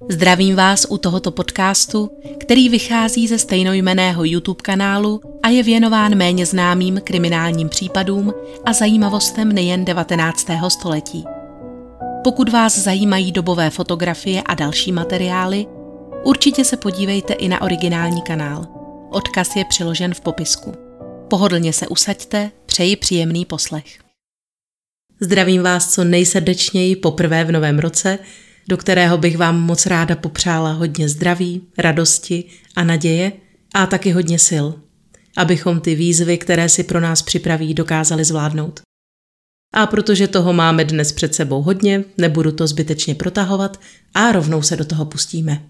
Zdravím vás u tohoto podcastu, který vychází ze stejnojmeného YouTube kanálu a je věnován méně známým kriminálním případům a zajímavostem nejen 19. století. Pokud vás zajímají dobové fotografie a další materiály, určitě se podívejte i na originální kanál. Odkaz je přiložen v popisku. Pohodlně se usaďte, přeji příjemný poslech. Zdravím vás co nejsrdečněji poprvé v novém roce – do kterého bych vám moc ráda popřála hodně zdraví, radosti a naděje a taky hodně sil, abychom ty výzvy, které si pro nás připraví, dokázali zvládnout. A protože toho máme dnes před sebou hodně, nebudu to zbytečně protahovat a rovnou se do toho pustíme.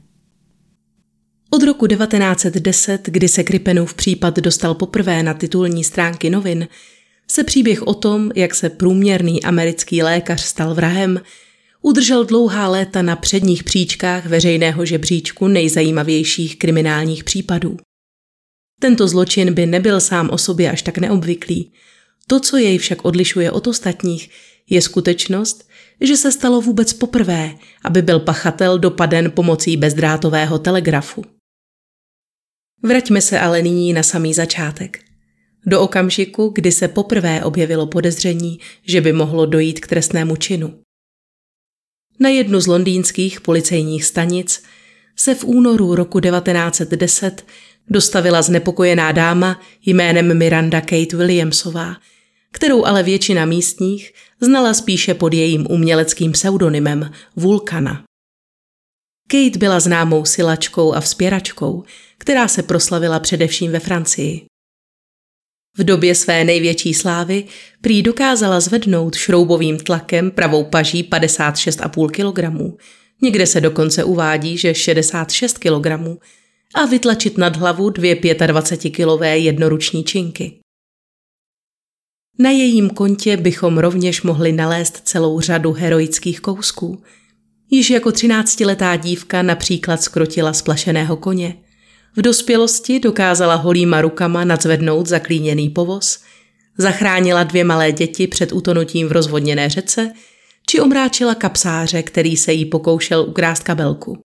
Od roku 1910, kdy se Kripenův případ dostal poprvé na titulní stránky novin, se příběh o tom, jak se průměrný americký lékař stal vrahem, udržel dlouhá léta na předních příčkách veřejného žebříčku nejzajímavějších kriminálních případů. Tento zločin by nebyl sám o sobě až tak neobvyklý. To, co jej však odlišuje od ostatních, je skutečnost, že se stalo vůbec poprvé, aby byl pachatel dopaden pomocí bezdrátového telegrafu. Vraťme se ale nyní na samý začátek. Do okamžiku, kdy se poprvé objevilo podezření, že by mohlo dojít k trestnému činu. Na jednu z londýnských policejních stanic se v únoru roku 1910 dostavila znepokojená dáma jménem Miranda Kate Williamsová, kterou ale většina místních znala spíše pod jejím uměleckým pseudonymem Vulkana. Kate byla známou silačkou a vzpěračkou, která se proslavila především ve Francii. V době své největší slávy prý dokázala zvednout šroubovým tlakem pravou paží 56,5 kg. Někde se dokonce uvádí, že 66 kg a vytlačit nad hlavu dvě 25-kilové jednoruční činky. Na jejím kontě bychom rovněž mohli nalézt celou řadu heroických kousků. Již jako 13-letá dívka například skrotila splašeného koně – v dospělosti dokázala holýma rukama nadzvednout zaklíněný povoz, zachránila dvě malé děti před utonutím v rozvodněné řece či omráčila kapsáře, který se jí pokoušel ukrást kabelku.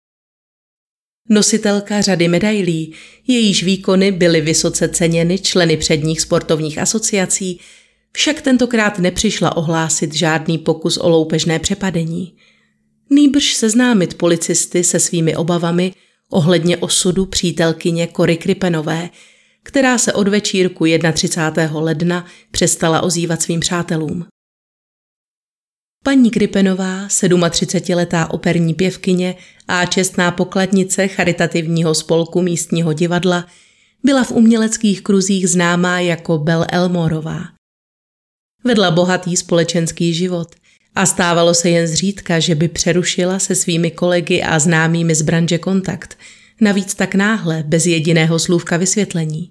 Nositelka řady medailí, jejíž výkony byly vysoce ceněny členy předních sportovních asociací, však tentokrát nepřišla ohlásit žádný pokus o loupežné přepadení. Nýbrž seznámit policisty se svými obavami – ohledně osudu přítelkyně Kory Kripenové, která se od večírku 31. ledna přestala ozývat svým přátelům. Paní Kripenová, 37-letá operní pěvkyně a čestná pokladnice charitativního spolku místního divadla, byla v uměleckých kruzích známá jako Bel Elmorová. Vedla bohatý společenský život a stávalo se jen zřídka, že by přerušila se svými kolegy a známými z branže kontakt, navíc tak náhle, bez jediného slůvka vysvětlení.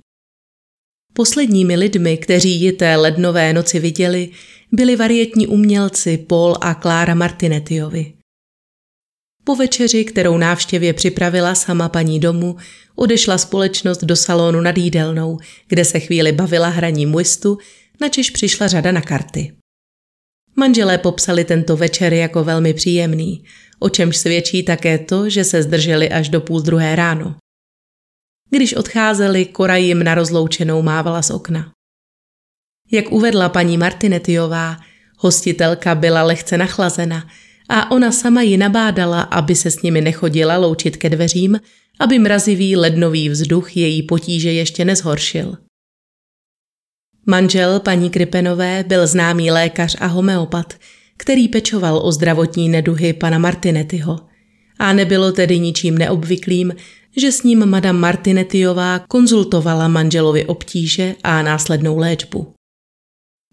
Posledními lidmi, kteří ji té lednové noci viděli, byli varietní umělci Paul a Klára Martinetiovi. Po večeři, kterou návštěvě připravila sama paní domu, odešla společnost do salonu nad jídelnou, kde se chvíli bavila hraním whistu, načež přišla řada na karty. Manželé popsali tento večer jako velmi příjemný, o čemž svědčí také to, že se zdrželi až do půl druhé ráno. Když odcházeli, Kora jim na rozloučenou mávala z okna. Jak uvedla paní Martinetiová, hostitelka byla lehce nachlazena a ona sama ji nabádala, aby se s nimi nechodila loučit ke dveřím, aby mrazivý lednový vzduch její potíže ještě nezhoršil. Manžel paní Kripenové byl známý lékař a homeopat, který pečoval o zdravotní neduhy pana Martinetyho. A nebylo tedy ničím neobvyklým, že s ním madam Martinetiová konzultovala manželovi obtíže a následnou léčbu.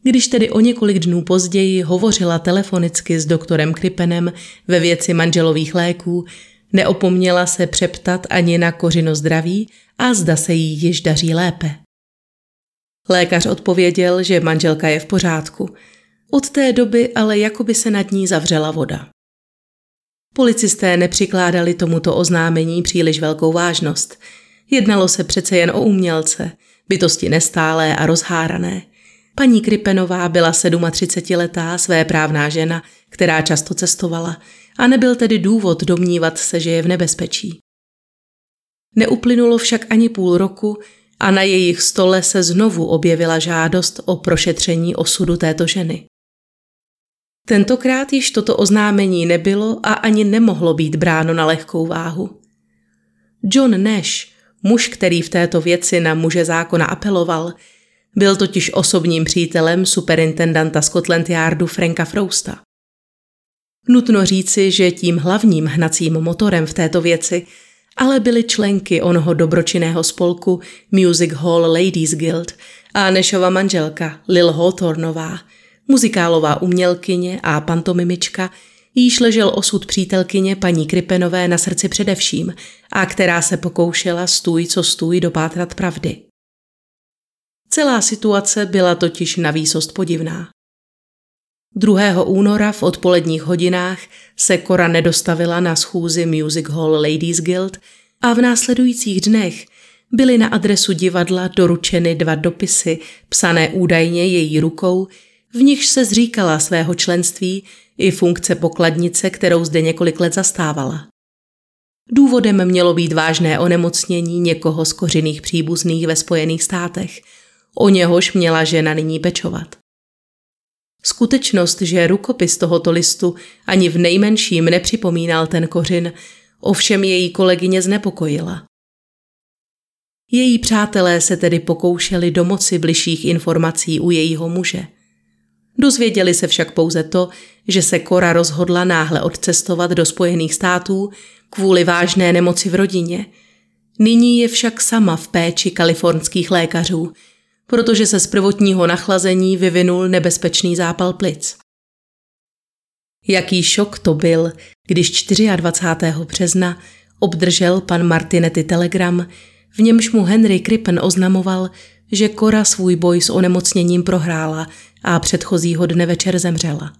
Když tedy o několik dnů později hovořila telefonicky s doktorem Kripenem ve věci manželových léků, neopomněla se přeptat ani na kořino zdraví a zda se jí již daří lépe. Lékař odpověděl, že manželka je v pořádku. Od té doby ale jakoby se nad ní zavřela voda. Policisté nepřikládali tomuto oznámení příliš velkou vážnost. Jednalo se přece jen o umělce, bytosti nestálé a rozhárané. Paní Kripenová byla 37-letá své právná žena, která často cestovala a nebyl tedy důvod domnívat se, že je v nebezpečí. Neuplynulo však ani půl roku a na jejich stole se znovu objevila žádost o prošetření osudu této ženy. Tentokrát již toto oznámení nebylo a ani nemohlo být bráno na lehkou váhu. John Nash, muž, který v této věci na muže zákona apeloval, byl totiž osobním přítelem superintendanta Scotland Yardu Franka Frousta. Nutno říci, že tím hlavním hnacím motorem v této věci ale byly členky onoho dobročinného spolku Music Hall Ladies Guild a Nešova manželka Lil Hawthornová, muzikálová umělkyně a pantomimička, jíž ležel osud přítelkyně paní Kripenové na srdci především a která se pokoušela stůj co stůj dopátrat pravdy. Celá situace byla totiž na výsost podivná. 2. února v odpoledních hodinách se Kora nedostavila na schůzi Music Hall Ladies Guild a v následujících dnech byly na adresu divadla doručeny dva dopisy, psané údajně její rukou, v nichž se zříkala svého členství i funkce pokladnice, kterou zde několik let zastávala. Důvodem mělo být vážné onemocnění někoho z kořiných příbuzných ve Spojených státech, o něhož měla žena nyní pečovat. Skutečnost, že rukopis tohoto listu ani v nejmenším nepřipomínal ten kořin, ovšem její kolegyně znepokojila. Její přátelé se tedy pokoušeli domoci bližších informací u jejího muže. Dozvěděli se však pouze to, že se Kora rozhodla náhle odcestovat do Spojených států kvůli vážné nemoci v rodině. Nyní je však sama v péči kalifornských lékařů, protože se z prvotního nachlazení vyvinul nebezpečný zápal plic. Jaký šok to byl, když 24. března obdržel pan Martinetti telegram, v němž mu Henry Krippen oznamoval, že Kora svůj boj s onemocněním prohrála a předchozího dne večer zemřela.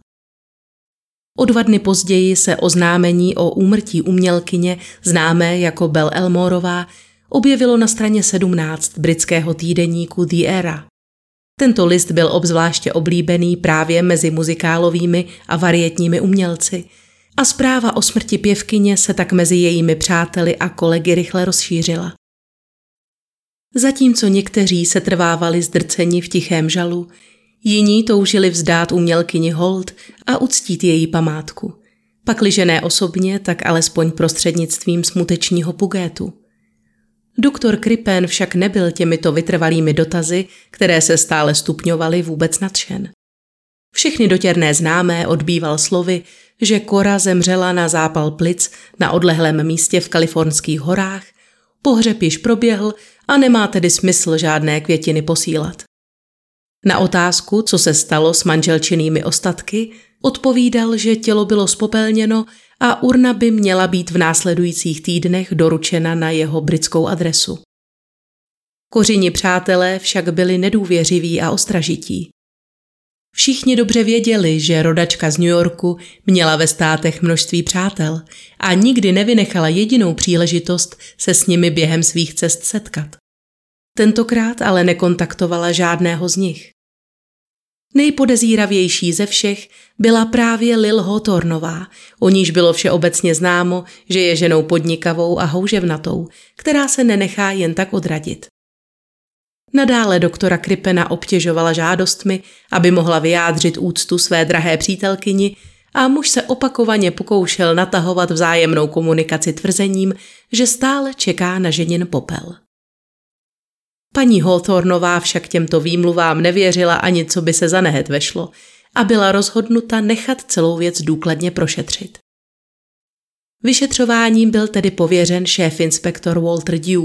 O dva dny později se oznámení o úmrtí umělkyně známé jako Bel Elmorová objevilo na straně 17 britského týdeníku The Era. Tento list byl obzvláště oblíbený právě mezi muzikálovými a varietními umělci a zpráva o smrti pěvkyně se tak mezi jejími přáteli a kolegy rychle rozšířila. Zatímco někteří se trvávali zdrceni v tichém žalu, jiní toužili vzdát umělkyni hold a uctít její památku. Pakliže ne osobně, tak alespoň prostřednictvím smutečního pugétu – Doktor Kripen však nebyl těmito vytrvalými dotazy, které se stále stupňovaly, vůbec nadšen. Všechny dotěrné známé odbýval slovy, že Kora zemřela na zápal plic na odlehlém místě v kalifornských horách, pohřeb již proběhl a nemá tedy smysl žádné květiny posílat. Na otázku, co se stalo s manželčinými ostatky, odpovídal, že tělo bylo spopelněno a urna by měla být v následujících týdnech doručena na jeho britskou adresu. Kořini přátelé však byli nedůvěřiví a ostražití. Všichni dobře věděli, že rodačka z New Yorku měla ve státech množství přátel a nikdy nevynechala jedinou příležitost se s nimi během svých cest setkat. Tentokrát ale nekontaktovala žádného z nich. Nejpodezíravější ze všech byla právě Lil Hotornová, o níž bylo všeobecně známo, že je ženou podnikavou a houževnatou, která se nenechá jen tak odradit. Nadále doktora Kripena obtěžovala žádostmi, aby mohla vyjádřit úctu své drahé přítelkyni a muž se opakovaně pokoušel natahovat vzájemnou komunikaci tvrzením, že stále čeká na ženin popel. Paní Hawthornová však těmto výmluvám nevěřila ani co by se za nehet vešlo a byla rozhodnuta nechat celou věc důkladně prošetřit. Vyšetřováním byl tedy pověřen šéf-inspektor Walter Dew,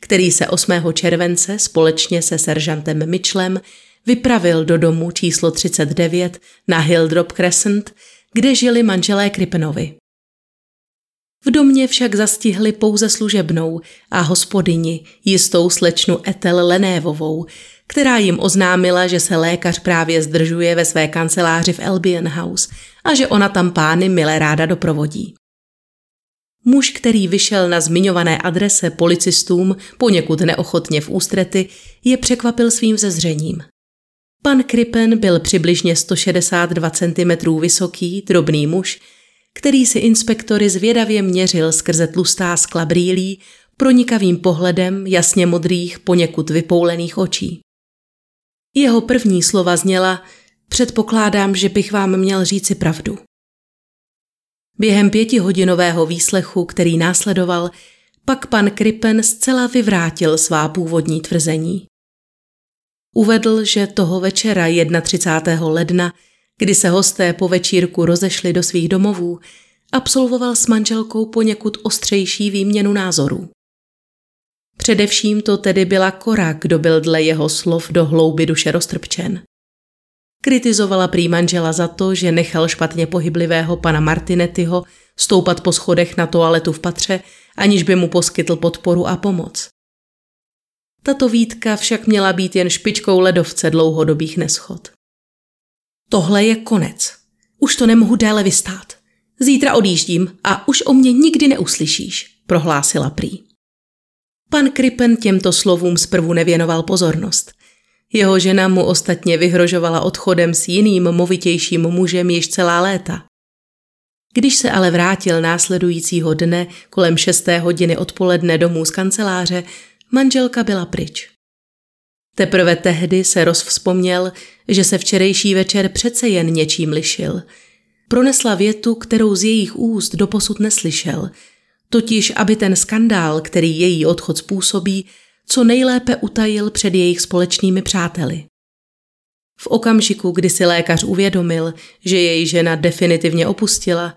který se 8. července společně se seržantem Mitchellem vypravil do domu číslo 39 na Hilldrop Crescent, kde žili manželé Kripenovi. V domě však zastihli pouze služebnou a hospodyni, jistou slečnu Etel Lenévovou, která jim oznámila, že se lékař právě zdržuje ve své kanceláři v Albion House a že ona tam pány milé ráda doprovodí. Muž, který vyšel na zmiňované adrese policistům poněkud neochotně v ústrety, je překvapil svým zezřením. Pan Krippen byl přibližně 162 cm vysoký, drobný muž, který si inspektory zvědavě měřil skrze tlustá skla brýlí pronikavým pohledem jasně modrých, poněkud vypoulených očí. Jeho první slova zněla Předpokládám, že bych vám měl říci pravdu. Během pětihodinového výslechu, který následoval, pak pan Krippen zcela vyvrátil svá původní tvrzení. Uvedl, že toho večera 31. ledna, kdy se hosté po večírku rozešli do svých domovů, absolvoval s manželkou poněkud ostřejší výměnu názorů. Především to tedy byla Kora, kdo byl dle jeho slov do hlouby duše roztrpčen. Kritizovala prý manžela za to, že nechal špatně pohyblivého pana Martinettyho stoupat po schodech na toaletu v patře, aniž by mu poskytl podporu a pomoc. Tato výtka však měla být jen špičkou ledovce dlouhodobých neschod. Tohle je konec. Už to nemohu déle vystát. Zítra odjíždím a už o mě nikdy neuslyšíš, prohlásila prý. Pan Krippen těmto slovům zprvu nevěnoval pozornost. Jeho žena mu ostatně vyhrožovala odchodem s jiným movitějším mužem již celá léta. Když se ale vrátil následujícího dne kolem šesté hodiny odpoledne domů z kanceláře, manželka byla pryč. Teprve tehdy se rozvzpomněl, že se včerejší večer přece jen něčím lišil. Pronesla větu, kterou z jejich úst doposud neslyšel, totiž aby ten skandál, který její odchod způsobí, co nejlépe utajil před jejich společnými přáteli. V okamžiku, kdy si lékař uvědomil, že její žena definitivně opustila,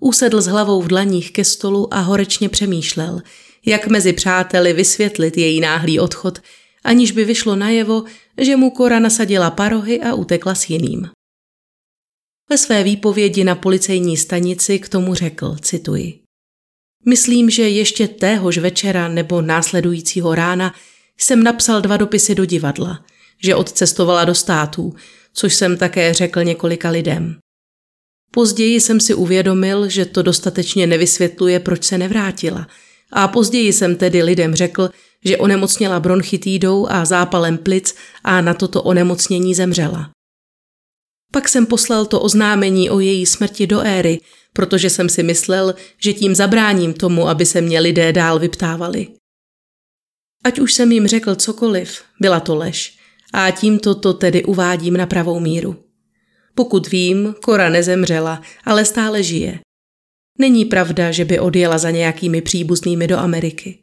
usedl s hlavou v dlaních ke stolu a horečně přemýšlel, jak mezi přáteli vysvětlit její náhlý odchod, aniž by vyšlo najevo, že mu Kora nasadila parohy a utekla s jiným. Ve své výpovědi na policejní stanici k tomu řekl, cituji. Myslím, že ještě téhož večera nebo následujícího rána jsem napsal dva dopisy do divadla, že odcestovala do států, což jsem také řekl několika lidem. Později jsem si uvědomil, že to dostatečně nevysvětluje, proč se nevrátila. A později jsem tedy lidem řekl, že onemocněla bronchitídou a zápalem plic a na toto onemocnění zemřela. Pak jsem poslal to oznámení o její smrti do éry, protože jsem si myslel, že tím zabráním tomu, aby se mě lidé dál vyptávali. Ať už jsem jim řekl cokoliv, byla to lež a tímto to tedy uvádím na pravou míru. Pokud vím, Kora nezemřela, ale stále žije. Není pravda, že by odjela za nějakými příbuznými do Ameriky.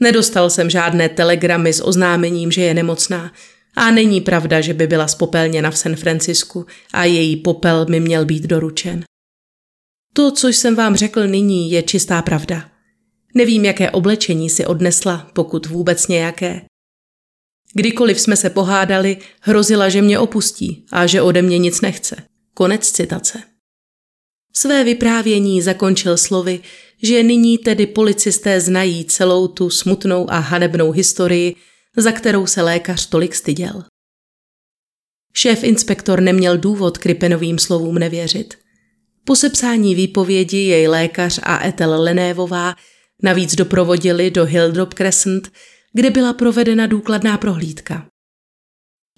Nedostal jsem žádné telegramy s oznámením, že je nemocná a není pravda, že by byla spopelněna v San Francisku a její popel mi měl být doručen. To, co jsem vám řekl nyní, je čistá pravda. Nevím, jaké oblečení si odnesla, pokud vůbec nějaké. Kdykoliv jsme se pohádali, hrozila, že mě opustí a že ode mě nic nechce. Konec citace. Své vyprávění zakončil slovy, že nyní tedy policisté znají celou tu smutnou a hanebnou historii, za kterou se lékař tolik styděl. Šéf inspektor neměl důvod Kripenovým slovům nevěřit. Po sepsání výpovědi jej lékař a Etel Lenévová navíc doprovodili do Hildrop Crescent, kde byla provedena důkladná prohlídka.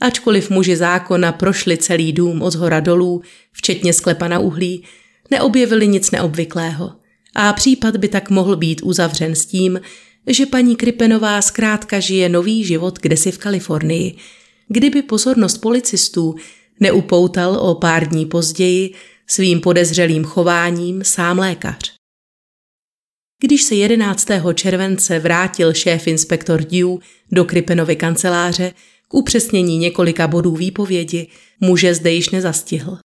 Ačkoliv muži zákona prošli celý dům od zhora dolů, včetně sklepa na uhlí, neobjevili nic neobvyklého a případ by tak mohl být uzavřen s tím, že paní Kripenová zkrátka žije nový život kdesi v Kalifornii, kdyby pozornost policistů neupoutal o pár dní později svým podezřelým chováním sám lékař. Když se 11. července vrátil šéf inspektor Dew do Kripenovy kanceláře k upřesnění několika bodů výpovědi, muže zde již nezastihl.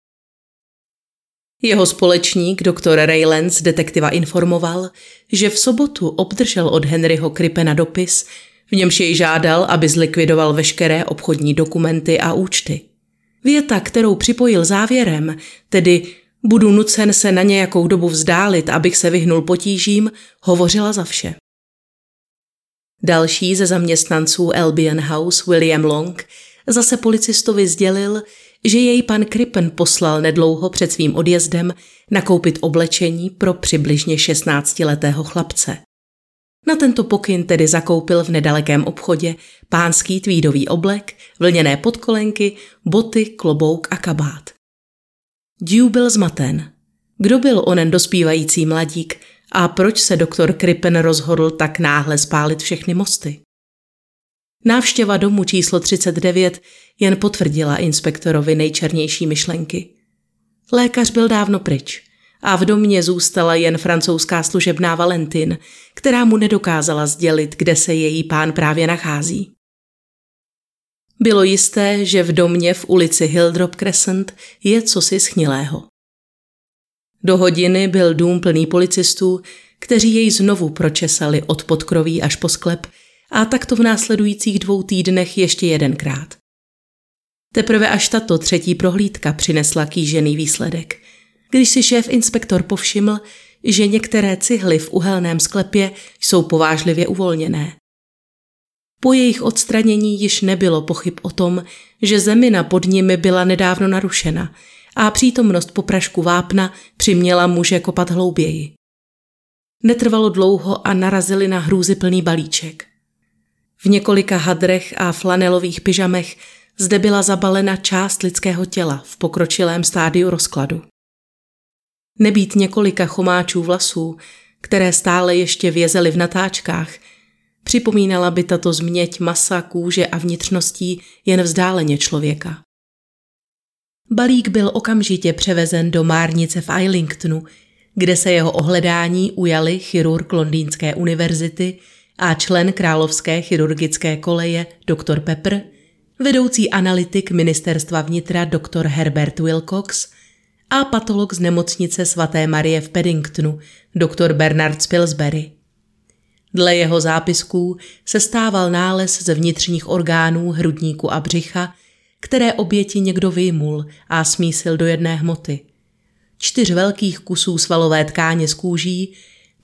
Jeho společník, doktor Raylands, detektiva informoval, že v sobotu obdržel od Henryho Kripena dopis, v němž jej žádal, aby zlikvidoval veškeré obchodní dokumenty a účty. Věta, kterou připojil závěrem, tedy budu nucen se na nějakou dobu vzdálit, abych se vyhnul potížím, hovořila za vše. Další ze zaměstnanců Albion House, William Long, zase policistovi sdělil, že jej pan Krippen poslal nedlouho před svým odjezdem nakoupit oblečení pro přibližně 16-letého chlapce. Na tento pokyn tedy zakoupil v nedalekém obchodě pánský tweedový oblek, vlněné podkolenky, boty, klobouk a kabát. Dew byl zmaten. Kdo byl onen dospívající mladík a proč se doktor Krippen rozhodl tak náhle spálit všechny mosty? Návštěva domu číslo 39 jen potvrdila inspektorovi nejčernější myšlenky. Lékař byl dávno pryč a v domě zůstala jen francouzská služebná Valentin, která mu nedokázala sdělit, kde se její pán právě nachází. Bylo jisté, že v domě v ulici Hildrop Crescent je cosi schnilého. Do hodiny byl dům plný policistů, kteří jej znovu pročesali od podkroví až po sklep a takto v následujících dvou týdnech ještě jedenkrát. Teprve až tato třetí prohlídka přinesla kýžený výsledek, když si šéf inspektor povšiml, že některé cihly v uhelném sklepě jsou povážlivě uvolněné. Po jejich odstranění již nebylo pochyb o tom, že zemina pod nimi byla nedávno narušena a přítomnost poprašku vápna přiměla muže kopat hlouběji. Netrvalo dlouho a narazili na hrůzy plný balíček. V několika hadrech a flanelových pyžamech zde byla zabalena část lidského těla v pokročilém stádiu rozkladu. Nebýt několika chomáčů vlasů, které stále ještě vězely v natáčkách, připomínala by tato změť masa, kůže a vnitřností jen vzdáleně člověka. Balík byl okamžitě převezen do márnice v Islingtonu, kde se jeho ohledání ujali chirurg Londýnské univerzity a člen Královské chirurgické koleje dr. Pepper, vedoucí analytik ministerstva vnitra dr. Herbert Wilcox a patolog z nemocnice svaté Marie v Paddingtonu dr. Bernard Spilsbury. Dle jeho zápisků se stával nález ze vnitřních orgánů, hrudníku a břicha, které oběti někdo vyjmul a smísil do jedné hmoty. Čtyř velkých kusů svalové tkáně z kůží,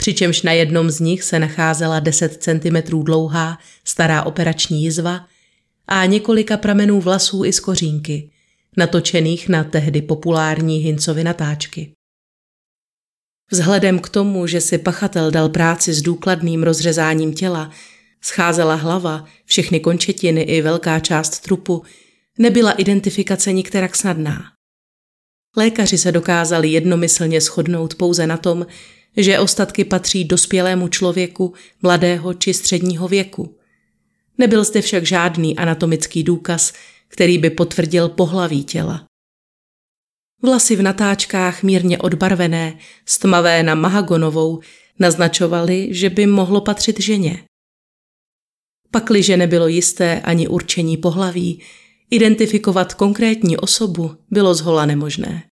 přičemž na jednom z nich se nacházela 10 cm dlouhá stará operační jizva a několika pramenů vlasů i z kořínky, natočených na tehdy populární Hincovy natáčky. Vzhledem k tomu, že si pachatel dal práci s důkladným rozřezáním těla, scházela hlava, všechny končetiny i velká část trupu, nebyla identifikace nikterak snadná. Lékaři se dokázali jednomyslně shodnout pouze na tom, že ostatky patří dospělému člověku mladého či středního věku. Nebyl zde však žádný anatomický důkaz, který by potvrdil pohlaví těla. Vlasy v natáčkách mírně odbarvené, stmavé na mahagonovou, naznačovaly, že by mohlo patřit ženě. Pakliže nebylo jisté ani určení pohlaví, identifikovat konkrétní osobu bylo zhola nemožné.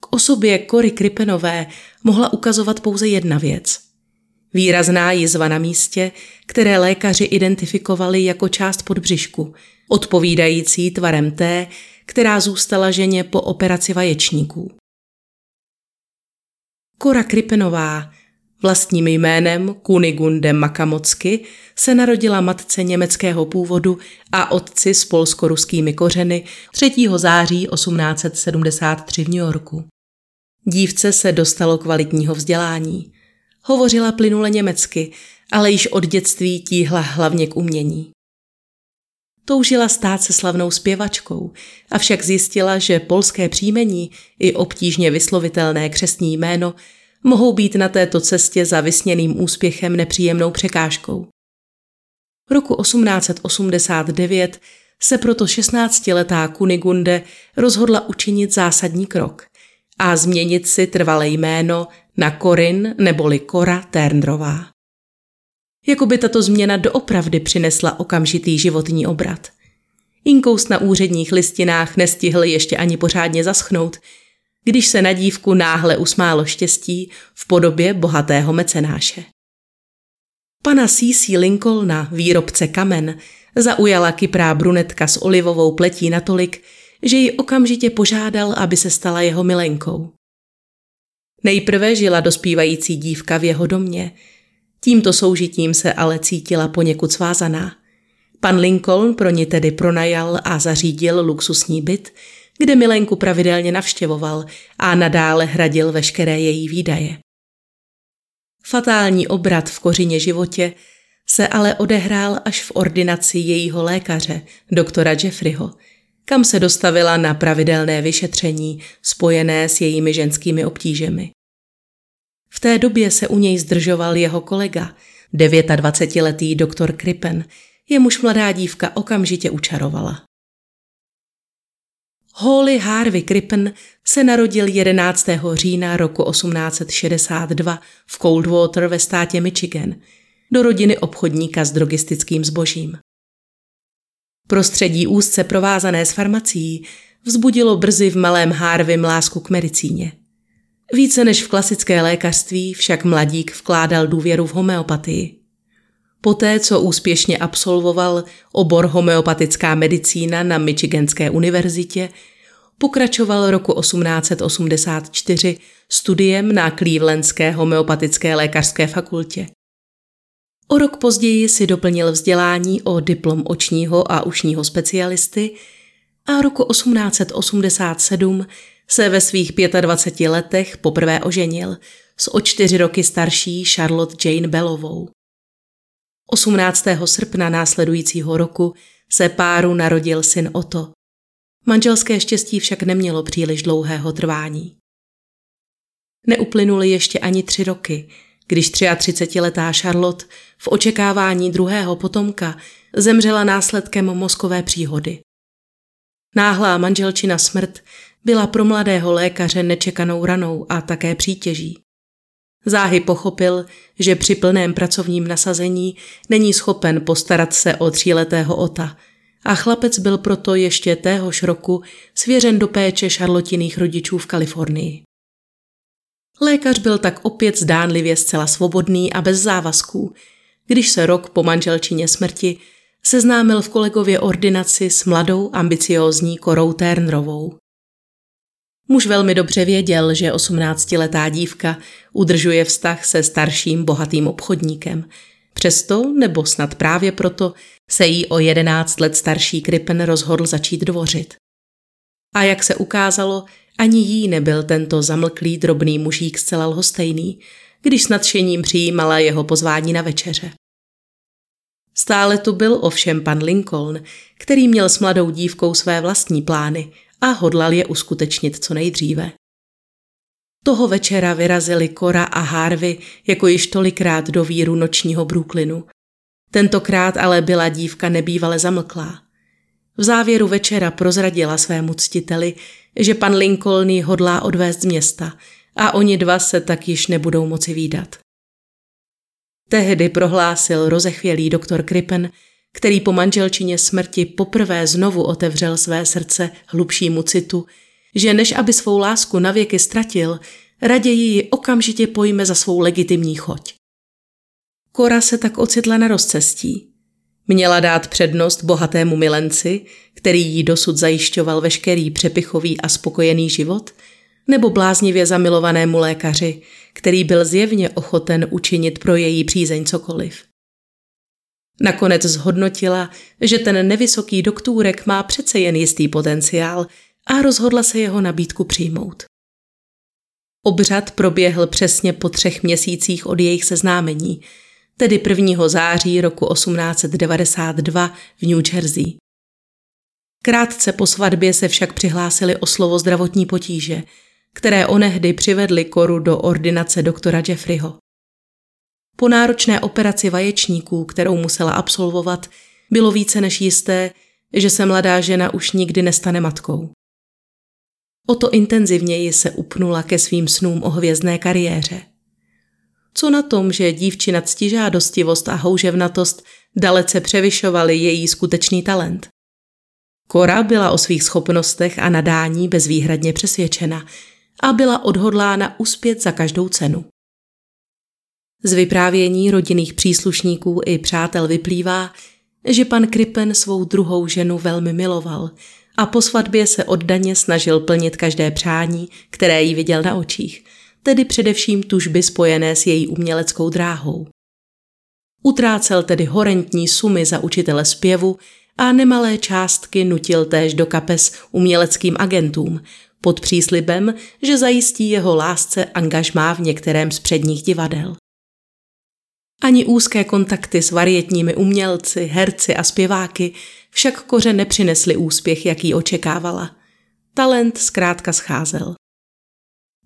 K osobě Kory Kripenové mohla ukazovat pouze jedna věc. Výrazná jizva na místě, které lékaři identifikovali jako část podbřišku, odpovídající tvarem té, která zůstala ženě po operaci vaječníků. Kora Kripenová, vlastním jménem Kunigunde Makamocky, se narodila matce německého původu a otci s polsko-ruskými kořeny 3. září 1873 v New Yorku. Dívce se dostalo kvalitního vzdělání. Hovořila plynule německy, ale již od dětství tíhla hlavně k umění. Toužila stát se slavnou zpěvačkou, avšak zjistila, že polské příjmení i obtížně vyslovitelné křestní jméno mohou být na této cestě za vysněným úspěchem nepříjemnou překážkou. Roku 1889 se proto 16-letá Kunigunde rozhodla učinit zásadní krok a změnit si trvalé jméno na Korin neboli Kora Ternrová. Jakoby tato změna doopravdy přinesla okamžitý životní obrat. Inkous na úředních listinách nestihl ještě ani pořádně zaschnout, když se na dívku náhle usmálo štěstí v podobě bohatého mecenáše. Pana C.C. Lincolna, výrobce kamen, zaujala kyprá brunetka s olivovou pletí natolik, že ji okamžitě požádal, aby se stala jeho milenkou. Nejprve žila dospívající dívka v jeho domě. Tímto soužitím se ale cítila poněkud svázaná. Pan Lincoln pro ní tedy pronajal a zařídil luxusní byt, kde milenku pravidelně navštěvoval a nadále hradil veškeré její výdaje. Fatální obrat v kořině životě se ale odehrál až v ordinaci jejího lékaře, doktora Jeffreyho, kam se dostavila na pravidelné vyšetření spojené s jejími ženskými obtížemi. V té době se u něj zdržoval jeho kolega, 29-letý doktor Krippen, jemuž mladá dívka okamžitě učarovala. Holly Harvey Crippen se narodil 11. října roku 1862 v Coldwater ve státě Michigan do rodiny obchodníka s drogistickým zbožím. Prostředí úzce provázané s farmací vzbudilo brzy v malém Harvey lásku k medicíně. Více než v klasické lékařství však mladík vkládal důvěru v homeopatii. Poté, co úspěšně absolvoval obor homeopatická medicína na Michiganské univerzitě, pokračoval roku 1884 studiem na Clevelandské homeopatické lékařské fakultě. O rok později si doplnil vzdělání o diplom očního a ušního specialisty a roku 1887 se ve svých 25 letech poprvé oženil s o čtyři roky starší Charlotte Jane Bellovou. 18. srpna následujícího roku se páru narodil syn Otto. Manželské štěstí však nemělo příliš dlouhého trvání. Neuplynuly ještě ani tři roky, když 33-letá Charlotte v očekávání druhého potomka zemřela následkem mozkové příhody. Náhlá manželčina smrt byla pro mladého lékaře nečekanou ranou a také přítěží. Záhy pochopil, že při plném pracovním nasazení není schopen postarat se o tříletého ota a chlapec byl proto ještě téhož roku svěřen do péče šarlotiných rodičů v Kalifornii. Lékař byl tak opět zdánlivě zcela svobodný a bez závazků, když se rok po manželčině smrti seznámil v kolegově ordinaci s mladou ambiciózní Korou Ternrovou. Muž velmi dobře věděl, že 18-letá dívka udržuje vztah se starším bohatým obchodníkem. Přesto, nebo snad právě proto, se jí o 11 let starší Krippen rozhodl začít dvořit. A jak se ukázalo, ani jí nebyl tento zamlklý drobný mužík zcela lhostejný, když s nadšením přijímala jeho pozvání na večeře. Stále tu byl ovšem pan Lincoln, který měl s mladou dívkou své vlastní plány a hodlal je uskutečnit co nejdříve. Toho večera vyrazili Cora a Harvey jako již tolikrát do víru nočního Brooklynu. Tentokrát ale byla dívka nebývale zamlklá. V závěru večera prozradila svému ctiteli, že pan Lincoln ji hodlá odvést z města a oni dva se tak již nebudou moci výdat. Tehdy prohlásil rozechvělý doktor Krippen, který po manželčině smrti poprvé znovu otevřel své srdce hlubšímu citu, že než aby svou lásku navěky ztratil, raději ji okamžitě pojme za svou legitimní choť. Kora se tak ocitla na rozcestí. Měla dát přednost bohatému milenci, který jí dosud zajišťoval veškerý přepichový a spokojený život, nebo bláznivě zamilovanému lékaři, který byl zjevně ochoten učinit pro její přízeň cokoliv. Nakonec zhodnotila, že ten nevysoký doktůrek má přece jen jistý potenciál a rozhodla se jeho nabídku přijmout. Obřad proběhl přesně po třech měsících od jejich seznámení, tedy 1. září roku 1892 v New Jersey. Krátce po svatbě se však přihlásili o slovo zdravotní potíže, které onehdy přivedly Koru do ordinace doktora Jeffreyho. Po náročné operaci vaječníků, kterou musela absolvovat, bylo více než jisté, že se mladá žena už nikdy nestane matkou. O to intenzivněji se upnula ke svým snům o hvězdné kariéře. Co na tom, že dívčina ctižádostivost a houževnatost dalece převyšovaly její skutečný talent? Kora byla o svých schopnostech a nadání bezvýhradně přesvědčena a byla odhodlána uspět za každou cenu. Z vyprávění rodinných příslušníků i přátel vyplývá, že pan Krippen svou druhou ženu velmi miloval a po svatbě se oddaně snažil plnit každé přání, které jí viděl na očích, tedy především tužby spojené s její uměleckou dráhou. Utrácel tedy horentní sumy za učitele zpěvu a nemalé částky nutil též do kapes uměleckým agentům, pod příslibem, že zajistí jeho lásce angažmá v některém z předních divadel. Ani úzké kontakty s varietními umělci, herci a zpěváky však koře nepřinesly úspěch, jaký očekávala. Talent zkrátka scházel.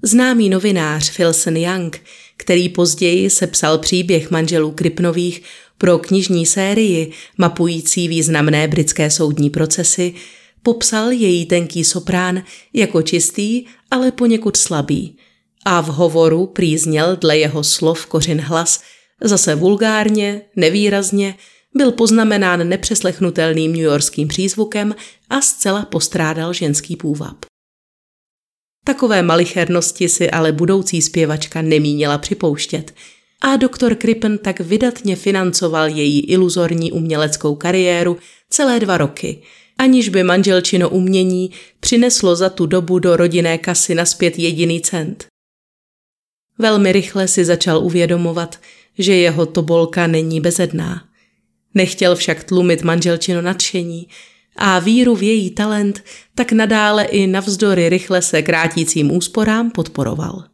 Známý novinář Filson Young, který později sepsal příběh manželů Kripnových pro knižní sérii mapující významné britské soudní procesy, popsal její tenký soprán jako čistý, ale poněkud slabý. A v hovoru prýzněl dle jeho slov kořin hlas zase vulgárně, nevýrazně, byl poznamenán nepřeslechnutelným newyorským přízvukem a zcela postrádal ženský půvab. Takové malichernosti si ale budoucí zpěvačka nemínila připouštět a doktor Krippen tak vydatně financoval její iluzorní uměleckou kariéru celé dva roky, aniž by manželčino umění přineslo za tu dobu do rodinné kasy naspět jediný cent. Velmi rychle si začal uvědomovat, že jeho tobolka není bezedná. Nechtěl však tlumit manželčino nadšení a víru v její talent tak nadále i navzdory rychle se krátícím úsporám podporoval.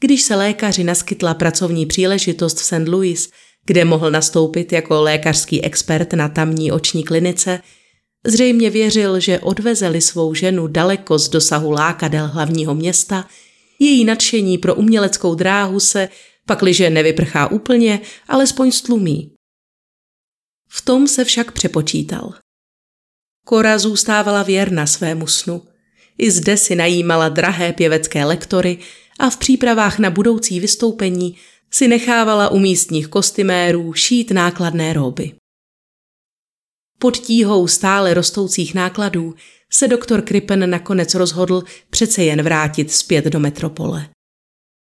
Když se lékaři naskytla pracovní příležitost v St. Louis, kde mohl nastoupit jako lékařský expert na tamní oční klinice, zřejmě věřil, že odvezeli svou ženu daleko z dosahu lákadel hlavního města, její nadšení pro uměleckou dráhu se, pakliže nevyprchá úplně, alespoň stlumí. V tom se však přepočítal. Kora zůstávala věrna svému snu. I zde si najímala drahé pěvecké lektory a v přípravách na budoucí vystoupení si nechávala u místních kostymérů šít nákladné roby. Pod tíhou stále rostoucích nákladů se doktor Krippen nakonec rozhodl přece jen vrátit zpět do metropole.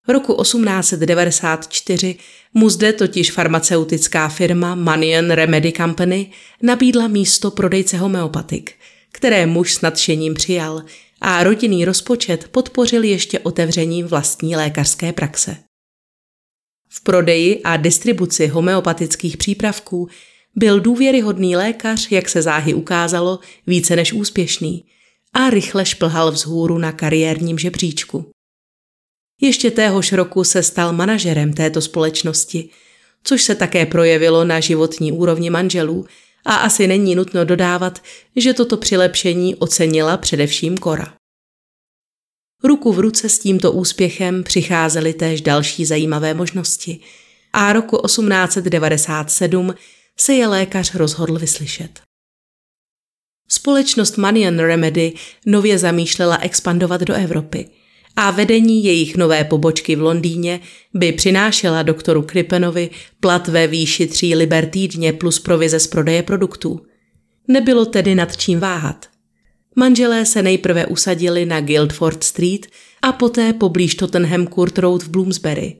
Roku 1894 mu zde totiž farmaceutická firma Manion Remedy Company nabídla místo prodejce homeopatik, které muž s nadšením přijal a rodinný rozpočet podpořil ještě otevřením vlastní lékařské praxe. V prodeji a distribuci homeopatických přípravků byl důvěryhodný lékař, jak se záhy ukázalo, více než úspěšný a rychle šplhal vzhůru na kariérním žebříčku. Ještě téhož roku se stal manažerem této společnosti, což se také projevilo na životní úrovni manželů a asi není nutno dodávat, že toto přilepšení ocenila především Kora. Ruku v ruce s tímto úspěchem přicházely též další zajímavé možnosti a roku 1897 se je lékař rozhodl vyslyšet. Společnost Manion Remedy nově zamýšlela expandovat do Evropy – a vedení jejich nové pobočky v Londýně by přinášela doktoru Krippenovi plat ve výši tří liber týdně plus provize z prodeje produktů. Nebylo tedy nad čím váhat. Manželé se nejprve usadili na Guildford Street a poté poblíž Tottenham Court Road v Bloomsbury.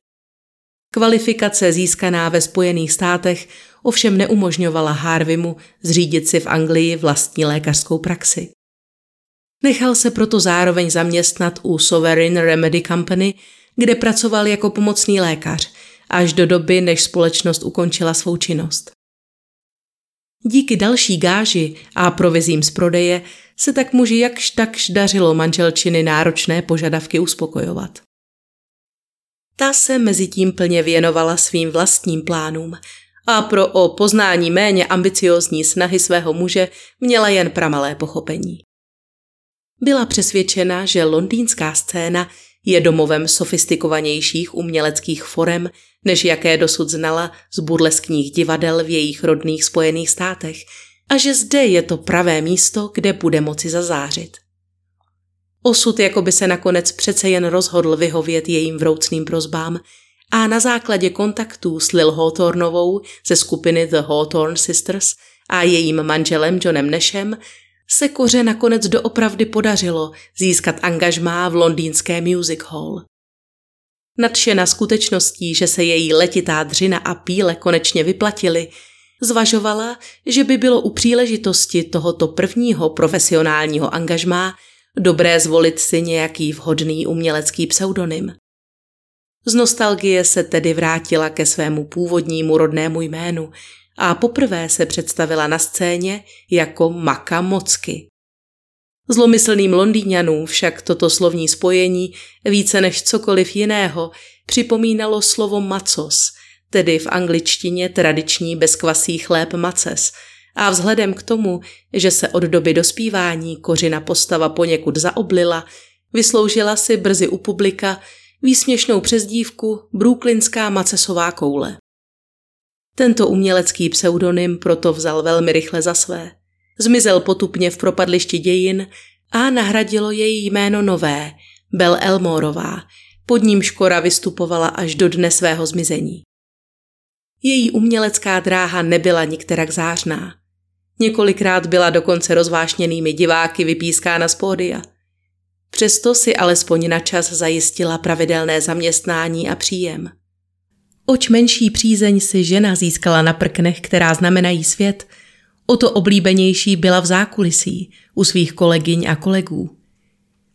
Kvalifikace získaná ve Spojených státech ovšem neumožňovala Harvimu zřídit si v Anglii vlastní lékařskou praxi. Nechal se proto zároveň zaměstnat u Sovereign Remedy Company, kde pracoval jako pomocný lékař, až do doby, než společnost ukončila svou činnost. Díky další gáži a provizím z prodeje se tak muži jakž takž dařilo manželčiny náročné požadavky uspokojovat. Ta se mezi tím plně věnovala svým vlastním plánům a pro o poznání méně ambiciozní snahy svého muže měla jen pramalé pochopení. Byla přesvědčena, že londýnská scéna je domovem sofistikovanějších uměleckých forem, než jaké dosud znala z burleskních divadel v jejich rodných spojených státech a že zde je to pravé místo, kde bude moci zazářit. Osud jako by se nakonec přece jen rozhodl vyhovět jejím vroucným prozbám a na základě kontaktů s Lil Hawthornovou ze skupiny The Hawthorne Sisters a jejím manželem Johnem Neshem se Koře nakonec doopravdy podařilo získat angažmá v londýnské music hall. Nadšena skutečností, že se její letitá dřina a píle konečně vyplatily, zvažovala, že by bylo u příležitosti tohoto prvního profesionálního angažmá dobré zvolit si nějaký vhodný umělecký pseudonym. Z nostalgie se tedy vrátila ke svému původnímu rodnému jménu a poprvé se představila na scéně jako Maka Mocky. Zlomyslným Londýňanům však toto slovní spojení více než cokoliv jiného připomínalo slovo macos, tedy v angličtině tradiční bezkvasý chléb maces, a vzhledem k tomu, že se od doby dospívání kořina postava poněkud zaoblila, vysloužila si brzy u publika výsměšnou přezdívku Brooklynská macesová koule. Tento umělecký pseudonym proto vzal velmi rychle za své. Zmizel potupně v propadlišti dějin a nahradilo její jméno nové, Bel Elmorová, pod ním škora vystupovala až do dne svého zmizení. Její umělecká dráha nebyla nikterak zářná. Několikrát byla dokonce rozvášněnými diváky vypískána z pódia. Přesto si alespoň na čas zajistila pravidelné zaměstnání a příjem. Oč menší přízeň si žena získala na prknech, která znamenají svět, o to oblíbenější byla v zákulisí u svých kolegyň a kolegů.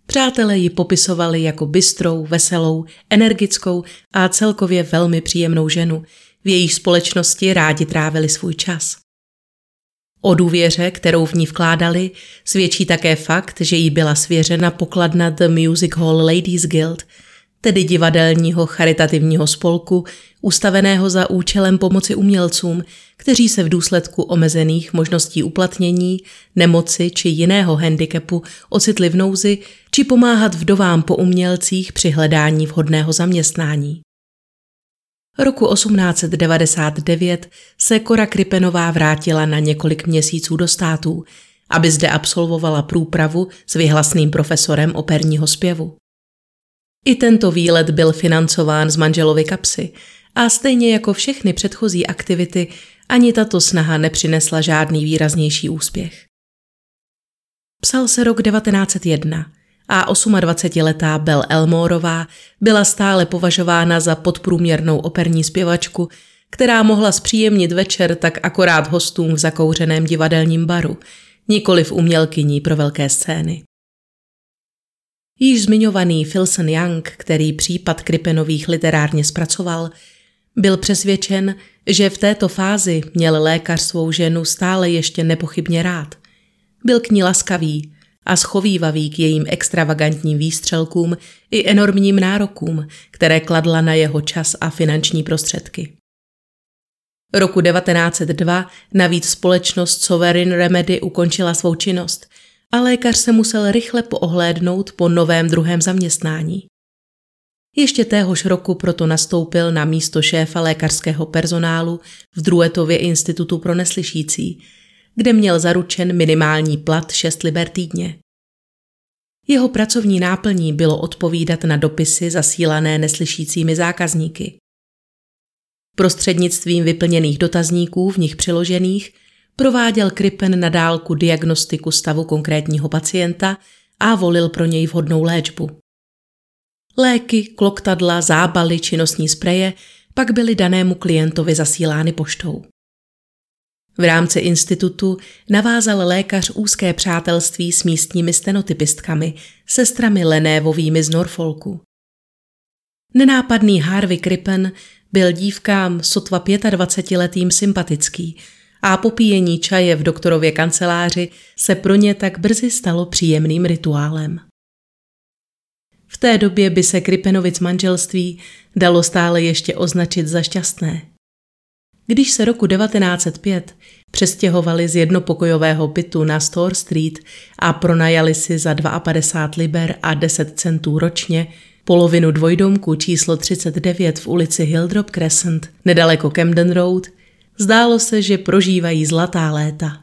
Přátelé ji popisovali jako bystrou, veselou, energickou a celkově velmi příjemnou ženu, v její společnosti rádi trávili svůj čas. O důvěře, kterou v ní vkládali, svědčí také fakt, že jí byla svěřena pokladna The Music Hall Ladies Guild, tedy divadelního charitativního spolku, ustaveného za účelem pomoci umělcům, kteří se v důsledku omezených možností uplatnění, nemoci či jiného handicapu ocitli v nouzi, či pomáhat vdovám po umělcích při hledání vhodného zaměstnání. Roku 1899 se Kora Kripenová vrátila na několik měsíců do států, aby zde absolvovala průpravu s vyhlasným profesorem operního zpěvu. I tento výlet byl financován z manželovy kapsy a stejně jako všechny předchozí aktivity ani tato snaha nepřinesla žádný výraznější úspěch. Psal se rok 1901 a 28-letá Bel Elmorová byla stále považována za podprůměrnou operní zpěvačku, která mohla zpříjemnit večer tak akorát hostům v zakouřeném divadelním baru, nikoli v umělkyní pro velké scény. Již zmiňovaný Filson Young, který případ Kripenových literárně zpracoval, byl přesvědčen, že v této fázi měl lékař svou ženu stále ještě nepochybně rád. Byl k ní laskavý a schovývavý k jejím extravagantním výstřelkům i enormním nárokům, které kladla na jeho čas a finanční prostředky. Roku 1902 navíc společnost Sovereign Remedy ukončila svou činnost a lékař se musel rychle poohlédnout po novém druhém zaměstnání. Ještě téhož roku proto nastoupil na místo šéfa lékařského personálu v Druetově institutu pro neslyšící, kde měl zaručen minimální plat 6 liber týdně. Jeho pracovní náplní bylo odpovídat na dopisy zasílané neslyšícími zákazníky. Prostřednictvím vyplněných dotazníků v nich přiložených prováděl Kripen na dálku diagnostiku stavu konkrétního pacienta a volil pro něj vhodnou léčbu. Léky, kloktadla, zábaly či nosní spreje pak byly danému klientovi zasílány poštou. V rámci institutu navázal lékař úzké přátelství s místními stenotypistkami, sestrami Lenévovými z Norfolku. Nenápadný Harvey Krippen byl dívkám sotva 25-letým sympatický a popíjení čaje v doktorově kanceláři se pro ně tak brzy stalo příjemným rituálem. V té době by se Kripenovic manželství dalo stále ještě označit za šťastné. Když se roku 1905 přestěhovali z jednopokojového bytu na Store Street a pronajali si za 52 liber a 10 centů ročně polovinu dvojdomku číslo 39 v ulici Hildrop Crescent, nedaleko Camden Road, zdálo se, že prožívají zlatá léta.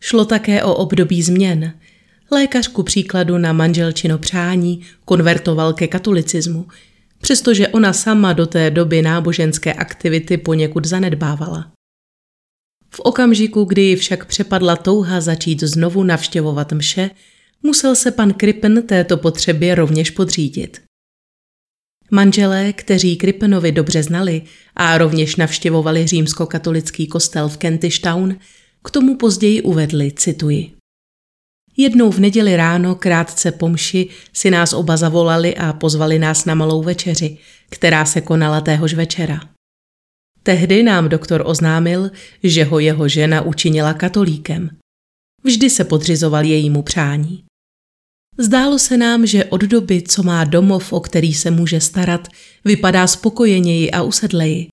Šlo také o období změn. Lékař ku příkladu na manželčino přání konvertoval ke katolicismu – přestože ona sama do té doby náboženské aktivity poněkud zanedbávala. V okamžiku, kdy ji však přepadla touha začít znovu navštěvovat mše, musel se pan Krippen této potřebě rovněž podřídit. Manželé, kteří Krippenovi dobře znali a rovněž navštěvovali římskokatolický kostel v Kentish Town, k tomu později uvedli, cituji. Jednou v neděli ráno, krátce po mši, si nás oba zavolali a pozvali nás na malou večeři, která se konala téhož večera. Tehdy nám doktor oznámil, že ho jeho žena učinila katolíkem. Vždy se podřizoval jejímu přání. Zdálo se nám, že od doby, co má domov, o který se může starat, vypadá spokojeněji a usedleji.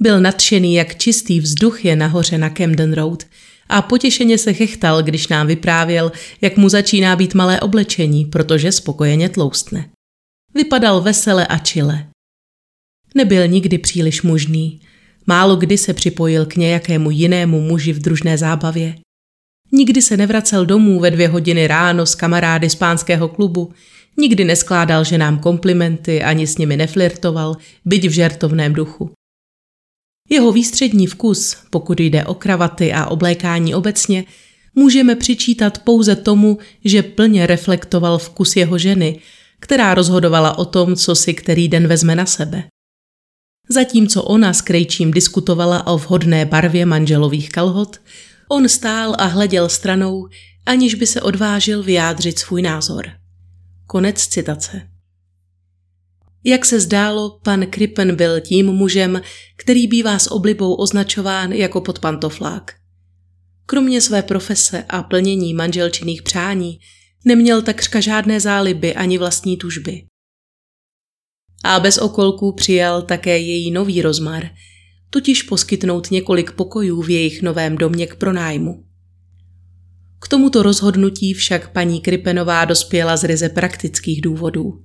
Byl nadšený, jak čistý vzduch je nahoře na Camden Road a potěšeně se chechtal, když nám vyprávěl, jak mu začíná být malé oblečení, protože spokojeně tloustne. Vypadal vesele a čile. Nebyl nikdy příliš mužný. Málo kdy se připojil k nějakému jinému muži v družné zábavě. Nikdy se nevracel domů ve dvě hodiny ráno s kamarády z pánského klubu, nikdy neskládal ženám komplimenty ani s nimi neflirtoval, byť v žertovném duchu. Jeho výstřední vkus, pokud jde o kravaty a oblékání obecně, můžeme přičítat pouze tomu, že plně reflektoval vkus jeho ženy, která rozhodovala o tom, co si který den vezme na sebe. Zatímco ona s Krejčím diskutovala o vhodné barvě manželových kalhot, on stál a hleděl stranou, aniž by se odvážil vyjádřit svůj názor. Konec citace. Jak se zdálo, pan Krippen byl tím mužem, který bývá s oblibou označován jako podpantoflák. Kromě své profese a plnění manželčinných přání neměl takřka žádné záliby ani vlastní tužby. A bez okolků přijal také její nový rozmar, totiž poskytnout několik pokojů v jejich novém domě k pronájmu. K tomuto rozhodnutí však paní Kripenová dospěla z ryze praktických důvodů.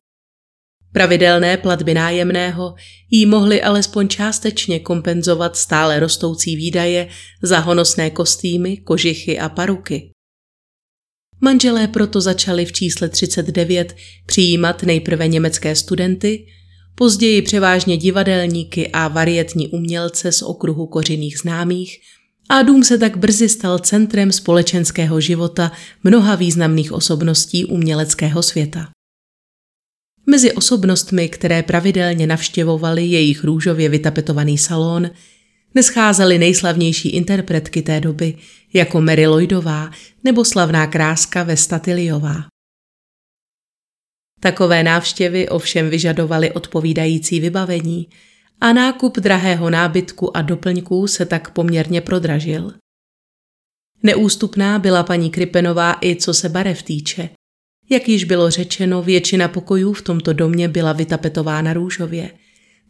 Pravidelné platby nájemného jí mohly alespoň částečně kompenzovat stále rostoucí výdaje za honosné kostýmy, kožichy a paruky. Manželé proto začali v čísle 39 přijímat nejprve německé studenty, později převážně divadelníky a varietní umělce z okruhu kořiných známých a dům se tak brzy stal centrem společenského života mnoha významných osobností uměleckého světa. Mezi osobnostmi, které pravidelně navštěvovaly jejich růžově vytapetovaný salon, nescházely nejslavnější interpretky té doby, jako Mary Lloydová nebo slavná kráska Vesta Tiliová. Takové návštěvy ovšem vyžadovaly odpovídající vybavení a nákup drahého nábytku a doplňků se tak poměrně prodražil. Neústupná byla paní Kripenová i co se barev týče – jak již bylo řečeno, většina pokojů v tomto domě byla vytapetována růžově,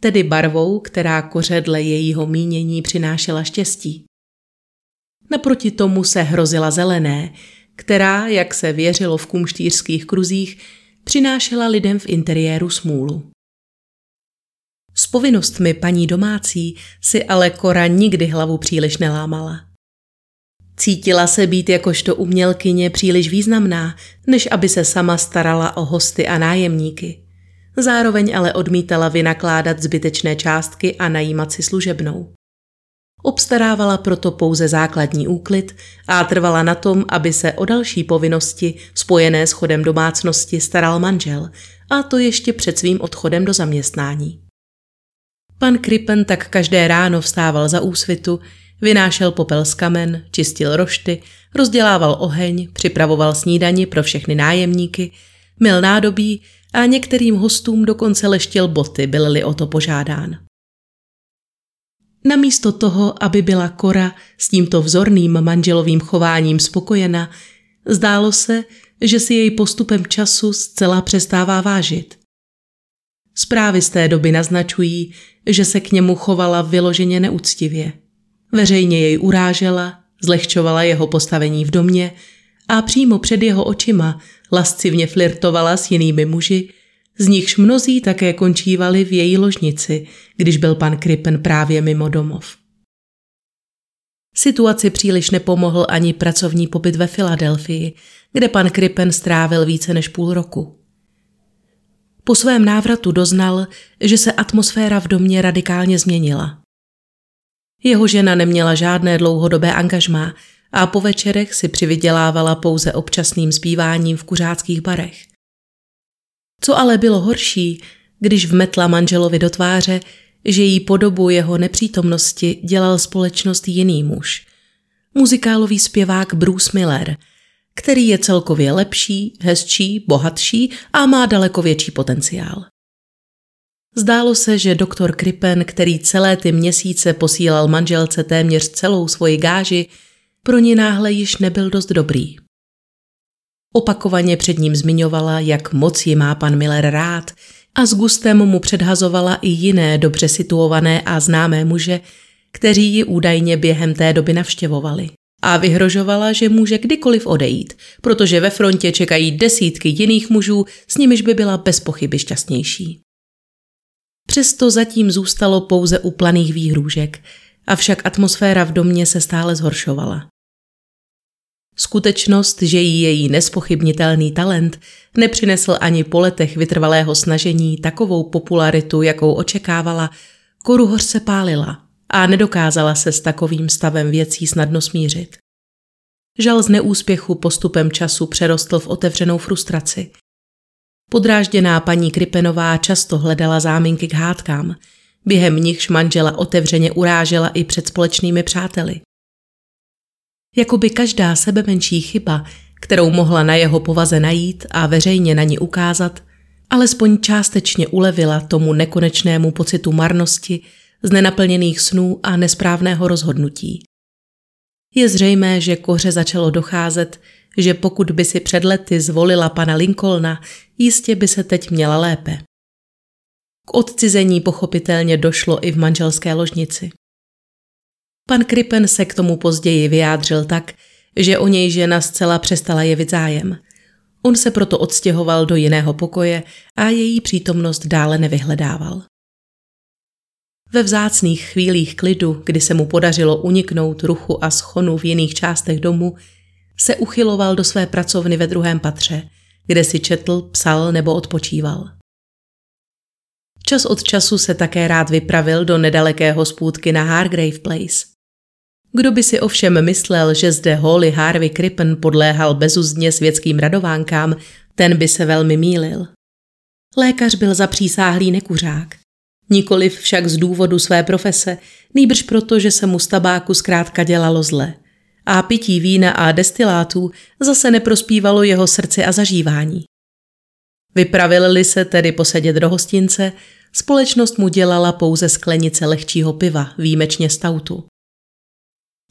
tedy barvou, která koředle jejího mínění přinášela štěstí. Naproti tomu se hrozila zelené, která, jak se věřilo v kumštýřských kruzích, přinášela lidem v interiéru smůlu. S povinnostmi paní domácí si ale Kora nikdy hlavu příliš nelámala. Cítila se být jakožto umělkyně příliš významná, než aby se sama starala o hosty a nájemníky. Zároveň ale odmítala vynakládat zbytečné částky a najímat si služebnou. Obstarávala proto pouze základní úklid a trvala na tom, aby se o další povinnosti spojené s chodem domácnosti staral manžel, a to ještě před svým odchodem do zaměstnání. Pan Krippen tak každé ráno vstával za úsvitu, Vynášel popel z kamen, čistil rošty, rozdělával oheň, připravoval snídani pro všechny nájemníky, mil nádobí a některým hostům dokonce leštil boty, byl-li o to požádán. Namísto toho, aby byla Kora s tímto vzorným manželovým chováním spokojena, zdálo se, že si jej postupem času zcela přestává vážit. Zprávy z té doby naznačují, že se k němu chovala vyloženě neúctivě. Veřejně jej urážela, zlehčovala jeho postavení v domě a přímo před jeho očima lascivně flirtovala s jinými muži, z nichž mnozí také končívali v její ložnici, když byl pan Krippen právě mimo domov. Situaci příliš nepomohl ani pracovní pobyt ve Filadelfii, kde pan Krippen strávil více než půl roku. Po svém návratu doznal, že se atmosféra v domě radikálně změnila. Jeho žena neměla žádné dlouhodobé angažmá a po večerech si přivydělávala pouze občasným zpíváním v kuřáckých barech. Co ale bylo horší, když vmetla manželovi do tváře, že jí po dobu jeho nepřítomnosti dělal společnost jiný muž. Muzikálový zpěvák Bruce Miller, který je celkově lepší, hezčí, bohatší a má daleko větší potenciál. Zdálo se, že doktor Krippen, který celé ty měsíce posílal manželce téměř celou svoji gáži, pro ní náhle již nebyl dost dobrý. Opakovaně před ním zmiňovala, jak moc ji má pan Miller rád a s gustem mu předhazovala i jiné dobře situované a známé muže, kteří ji údajně během té doby navštěvovali. A vyhrožovala, že může kdykoliv odejít, protože ve frontě čekají desítky jiných mužů, s nimiž by byla bez pochyby šťastnější. Přesto zatím zůstalo pouze u planých výhrůžek, avšak atmosféra v domě se stále zhoršovala. Skutečnost, že jí její nespochybnitelný talent nepřinesl ani po letech vytrvalého snažení takovou popularitu, jakou očekávala, koru hořce pálila a nedokázala se s takovým stavem věcí snadno smířit. Žal z neúspěchu postupem času přerostl v otevřenou frustraci. Podrážděná paní Kripenová často hledala záminky k hádkám, během nichž manžela otevřeně urážela i před společnými přáteli. Jakoby každá sebemenší chyba, kterou mohla na jeho povaze najít a veřejně na ní ukázat, alespoň částečně ulevila tomu nekonečnému pocitu marnosti, z nenaplněných snů a nesprávného rozhodnutí. Je zřejmé, že koře začalo docházet, že pokud by si před lety zvolila pana Lincolna, jistě by se teď měla lépe. K odcizení pochopitelně došlo i v manželské ložnici. Pan Krippen se k tomu později vyjádřil tak, že o něj žena zcela přestala jevit zájem. On se proto odstěhoval do jiného pokoje a její přítomnost dále nevyhledával. Ve vzácných chvílích klidu, kdy se mu podařilo uniknout ruchu a schonu v jiných částech domu, se uchyloval do své pracovny ve druhém patře, kde si četl, psal nebo odpočíval. Čas od času se také rád vypravil do nedalekého spůdky na Hargrave Place. Kdo by si ovšem myslel, že zde Holly Harvey Crippen podléhal bezuzdně světským radovánkám, ten by se velmi mýlil. Lékař byl zapřísáhlý nekuřák. Nikoliv však z důvodu své profese, nýbrž proto, že se mu z tabáku zkrátka dělalo zle. A pití vína a destilátů zase neprospívalo jeho srdci a zažívání. Vypravili se tedy posedět do hostince, společnost mu dělala pouze sklenice lehčího piva, výjimečně stautu.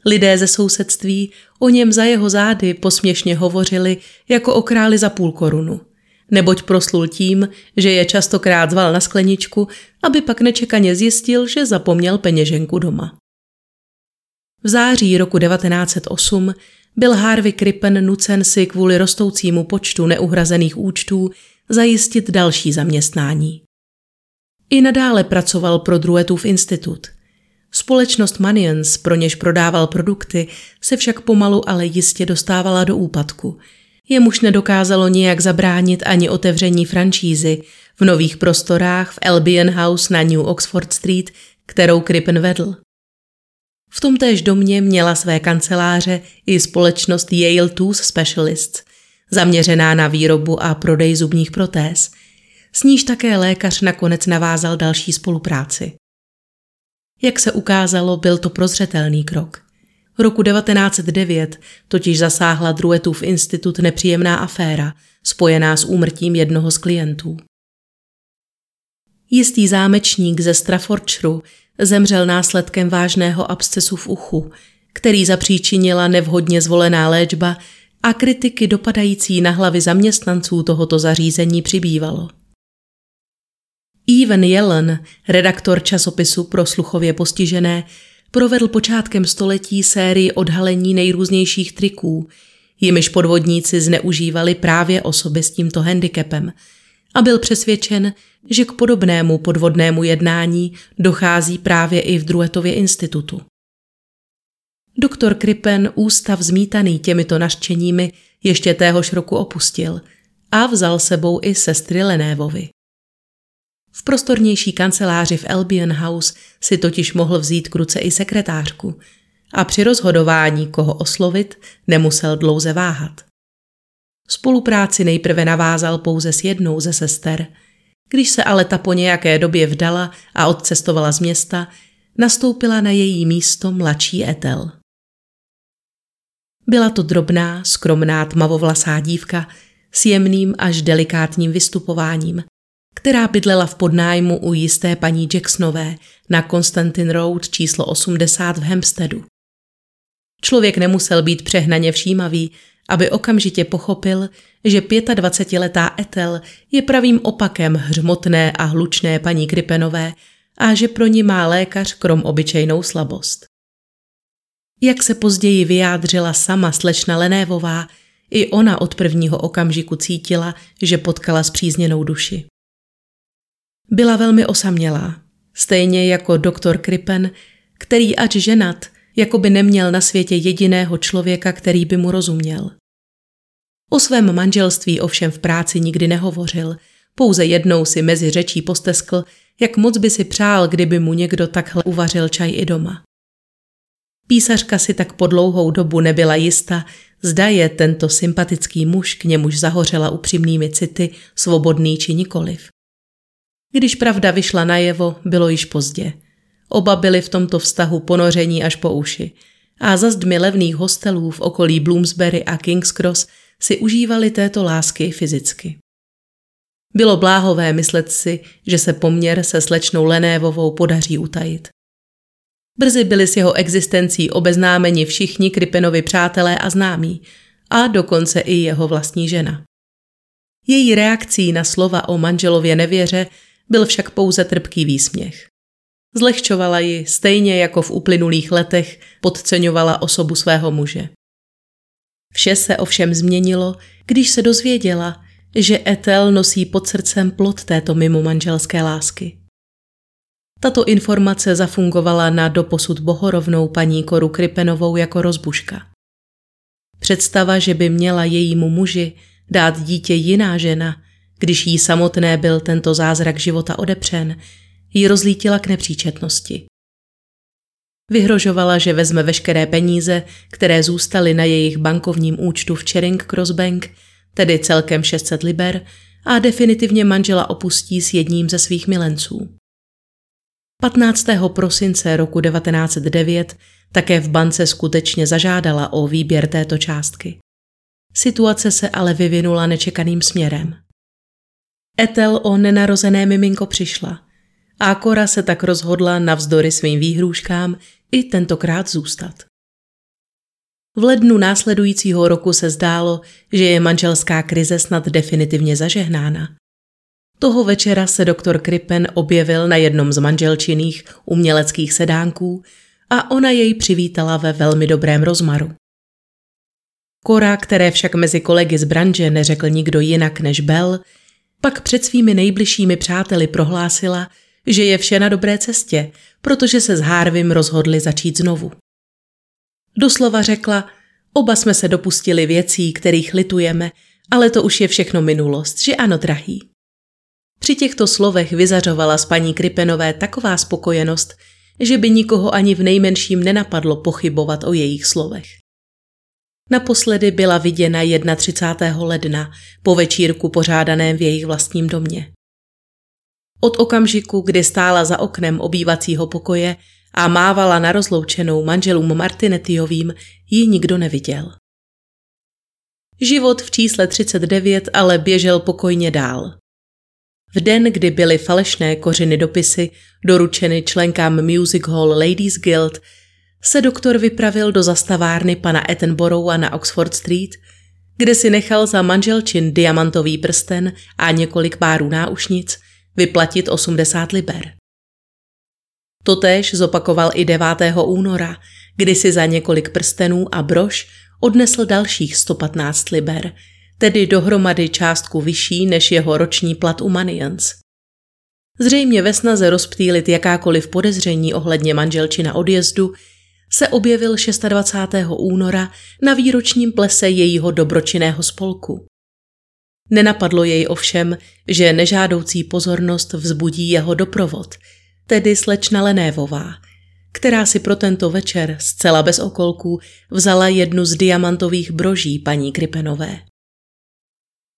Lidé ze sousedství o něm za jeho zády posměšně hovořili jako o králi za půl korunu, neboť proslul tím, že je častokrát zval na skleničku, aby pak nečekaně zjistil, že zapomněl peněženku doma. V září roku 1908 byl Harvey Krippen nucen si kvůli rostoucímu počtu neuhrazených účtů zajistit další zaměstnání. I nadále pracoval pro Druetův institut – Společnost Manions, pro něž prodával produkty, se však pomalu ale jistě dostávala do úpadku. Jemuž nedokázalo nijak zabránit ani otevření franšízy v nových prostorách v Albion House na New Oxford Street, kterou Crippen vedl. V tomtéž domě měla své kanceláře i společnost Yale Tooth Specialists, zaměřená na výrobu a prodej zubních protéz. S níž také lékař nakonec navázal další spolupráci. Jak se ukázalo, byl to prozřetelný krok. V roku 1909 totiž zasáhla Druetův institut nepříjemná aféra, spojená s úmrtím jednoho z klientů. Jistý zámečník ze Staffordshireu zemřel následkem vážného abscesu v uchu, který zapříčinila nevhodně zvolená léčba a kritiky dopadající na hlavy zaměstnanců tohoto zařízení přibývalo. Evan Yellen, redaktor časopisu pro sluchově postižené, provedl počátkem století sérii odhalení nejrůznějších triků, jimiž podvodníci zneužívali právě osoby s tímto handicapem a byl přesvědčen, že k podobnému podvodnému jednání dochází právě i v Druetově institutu. Doktor Krippen ústav zmítaný těmito naštěními ještě téhož roku opustil a vzal sebou i sestry Lenévovi. V prostornější kanceláři v Albion House si totiž mohl vzít k ruce i sekretářku a při rozhodování, koho oslovit, nemusel dlouze váhat. Spolupráci nejprve navázal pouze s jednou ze sester. Když se ale ta po nějaké době vdala a odcestovala z města, nastoupila na její místo mladší Etel. Byla to drobná, skromná tmavovlasá dívka s jemným až delikátním vystupováním, která bydlela v podnájmu u jisté paní Jacksonové na Constantin Road číslo 80 v Hempsteadu. Člověk nemusel být přehnaně všímavý, aby okamžitě pochopil, že 25-letá Etel je pravým opakem hřmotné a hlučné paní Kripenové a že pro ní má lékař krom obyčejnou slabost. Jak se později vyjádřila sama slečna Lenévová, i ona od prvního okamžiku cítila, že potkala zpřízněnou duši. Byla velmi osamělá, stejně jako doktor Kripen, který ač ženat, jako by neměl na světě jediného člověka, který by mu rozuměl. O svém manželství ovšem v práci nikdy nehovořil, pouze jednou si mezi řečí posteskl, jak moc by si přál, kdyby mu někdo takhle uvařil čaj i doma. Písařka si tak po dlouhou dobu nebyla jista, zda je tento sympatický muž, k němuž zahořela upřímnými city, svobodný či nikoliv. Když pravda vyšla najevo, bylo již pozdě. Oba byli v tomto vztahu ponoření až po uši a za zdmi levných hostelů v okolí Bloomsbury a King's Cross si užívali této lásky fyzicky. Bylo bláhové myslet si, že se poměr se slečnou Lenévovou podaří utajit. Brzy byli s jeho existencí obeznámeni všichni Kripenovi přátelé a známí, a dokonce i jeho vlastní žena. Její reakcí na slova o manželově nevěře byl však pouze trpký výsměch. Zlehčovala ji stejně jako v uplynulých letech podceňovala osobu svého muže. Vše se ovšem změnilo, když se dozvěděla, že Etel nosí pod srdcem plot této mimo manželské lásky. Tato informace zafungovala na doposud bohorovnou paní Koru Kripenovou jako rozbuška. Představa, že by měla jejímu muži dát dítě jiná žena, když jí samotné byl tento zázrak života odepřen, ji rozlítila k nepříčetnosti. Vyhrožovala, že vezme veškeré peníze, které zůstaly na jejich bankovním účtu v Charing Cross Bank, tedy celkem 600 liber, a definitivně manžela opustí s jedním ze svých milenců. 15. prosince roku 1909 také v bance skutečně zažádala o výběr této částky. Situace se ale vyvinula nečekaným směrem. Etel o nenarozené miminko přišla a Kora se tak rozhodla navzdory svým výhrůžkám i tentokrát zůstat. V lednu následujícího roku se zdálo, že je manželská krize snad definitivně zažehnána. Toho večera se doktor Krippen objevil na jednom z manželčiných uměleckých sedánků a ona jej přivítala ve velmi dobrém rozmaru. Kora, které však mezi kolegy z branže neřekl nikdo jinak než Bell, pak před svými nejbližšími přáteli prohlásila, že je vše na dobré cestě, protože se s Harvim rozhodli začít znovu. Doslova řekla, oba jsme se dopustili věcí, kterých litujeme, ale to už je všechno minulost, že ano, drahý. Při těchto slovech vyzařovala z paní Kripenové taková spokojenost, že by nikoho ani v nejmenším nenapadlo pochybovat o jejich slovech. Naposledy byla viděna 31. ledna po večírku pořádaném v jejich vlastním domě. Od okamžiku, kdy stála za oknem obývacího pokoje a mávala na rozloučenou manželům Martinetiovým, ji nikdo neviděl. Život v čísle 39 ale běžel pokojně dál. V den, kdy byly falešné kořeny dopisy doručeny členkám Music Hall Ladies Guild, se doktor vypravil do zastavárny pana Attenborougha na Oxford Street, kde si nechal za manželčin diamantový prsten a několik párů náušnic vyplatit 80 liber. Totéž zopakoval i 9. února, kdy si za několik prstenů a brož odnesl dalších 115 liber, tedy dohromady částku vyšší než jeho roční plat u Manians. Zřejmě ve snaze rozptýlit jakákoliv podezření ohledně manželčina odjezdu se objevil 26. února na výročním plese jejího dobročinného spolku. Nenapadlo jej ovšem, že nežádoucí pozornost vzbudí jeho doprovod, tedy slečna Lenévová, která si pro tento večer zcela bez okolků vzala jednu z diamantových broží paní Kripenové.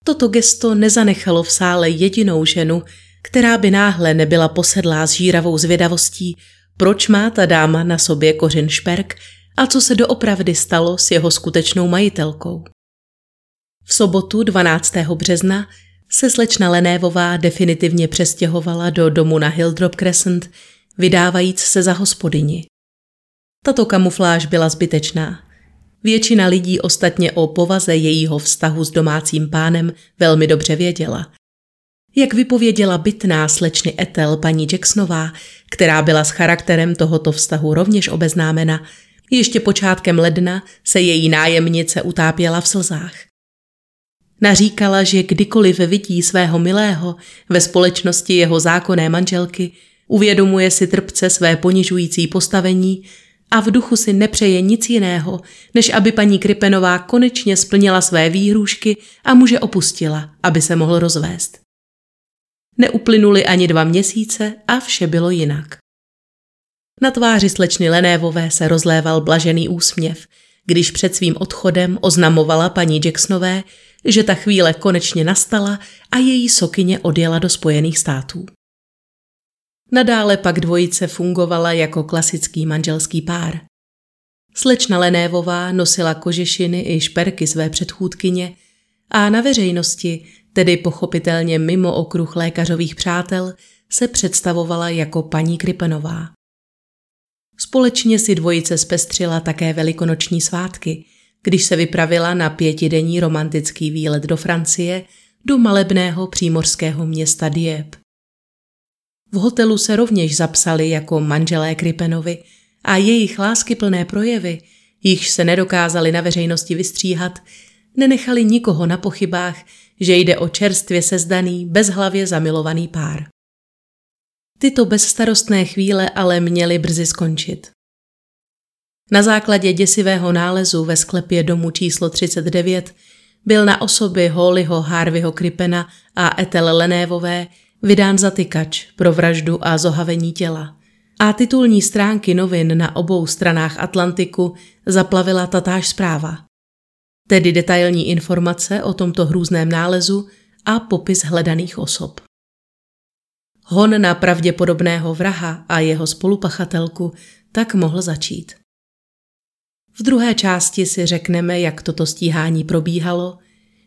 Toto gesto nezanechalo v sále jedinou ženu, která by náhle nebyla posedlá s žíravou zvědavostí, proč má ta dáma na sobě kořen šperk a co se doopravdy stalo s jeho skutečnou majitelkou. V sobotu 12. března se slečna Lenévová definitivně přestěhovala do domu na Hildrop Crescent, vydávajíc se za hospodyni. Tato kamufláž byla zbytečná. Většina lidí ostatně o povaze jejího vztahu s domácím pánem velmi dobře věděla. Jak vypověděla bytná slečny Etel paní Jacksonová, která byla s charakterem tohoto vztahu rovněž obeznámena, ještě počátkem ledna se její nájemnice utápěla v slzách. Naříkala, že kdykoliv vidí svého milého ve společnosti jeho zákonné manželky, uvědomuje si trpce své ponižující postavení a v duchu si nepřeje nic jiného, než aby paní Kripenová konečně splnila své výhrušky a muže opustila, aby se mohl rozvést. Neuplynuly ani dva měsíce a vše bylo jinak. Na tváři slečny Lenévové se rozléval blažený úsměv, když před svým odchodem oznamovala paní Jacksonové, že ta chvíle konečně nastala a její sokyně odjela do Spojených států. Nadále pak dvojice fungovala jako klasický manželský pár. Slečna Lenévová nosila kožešiny i šperky své předchůdkyně a na veřejnosti, tedy pochopitelně mimo okruh lékařových přátel, se představovala jako paní Kripenová. Společně si dvojice zpestřila také velikonoční svátky, když se vypravila na pětidenní romantický výlet do Francie, do malebného přímořského města Dieppe. V hotelu se rovněž zapsali jako manželé Kripenovi a jejich láskyplné projevy, jichž se nedokázali na veřejnosti vystříhat, nenechali nikoho na pochybách, že jde o čerstvě sezdaný, bezhlavě zamilovaný pár. Tyto bezstarostné chvíle ale měly brzy skončit. Na základě děsivého nálezu ve sklepě domu číslo 39 byl na osoby Hollyho Harveyho Kripena a Etel Lenévové vydán zatykač pro vraždu a zohavení těla. A titulní stránky novin na obou stranách Atlantiku zaplavila tatáž zpráva. Tedy detailní informace o tomto hrůzném nálezu a popis hledaných osob. Hon na pravděpodobného vraha a jeho spolupachatelku tak mohl začít. V druhé části si řekneme, jak toto stíhání probíhalo,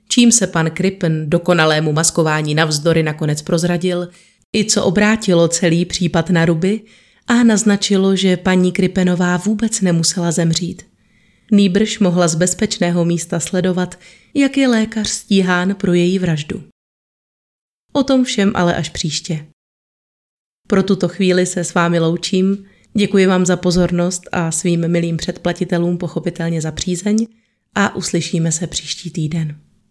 čím se pan Krippen dokonalému maskování navzdory nakonec prozradil, i co obrátilo celý případ na ruby a naznačilo, že paní Kripenová vůbec nemusela zemřít. Nýbrž mohla z bezpečného místa sledovat, jak je lékař stíhán pro její vraždu. O tom všem ale až příště. Pro tuto chvíli se s vámi loučím, děkuji vám za pozornost a svým milým předplatitelům pochopitelně za přízeň a uslyšíme se příští týden.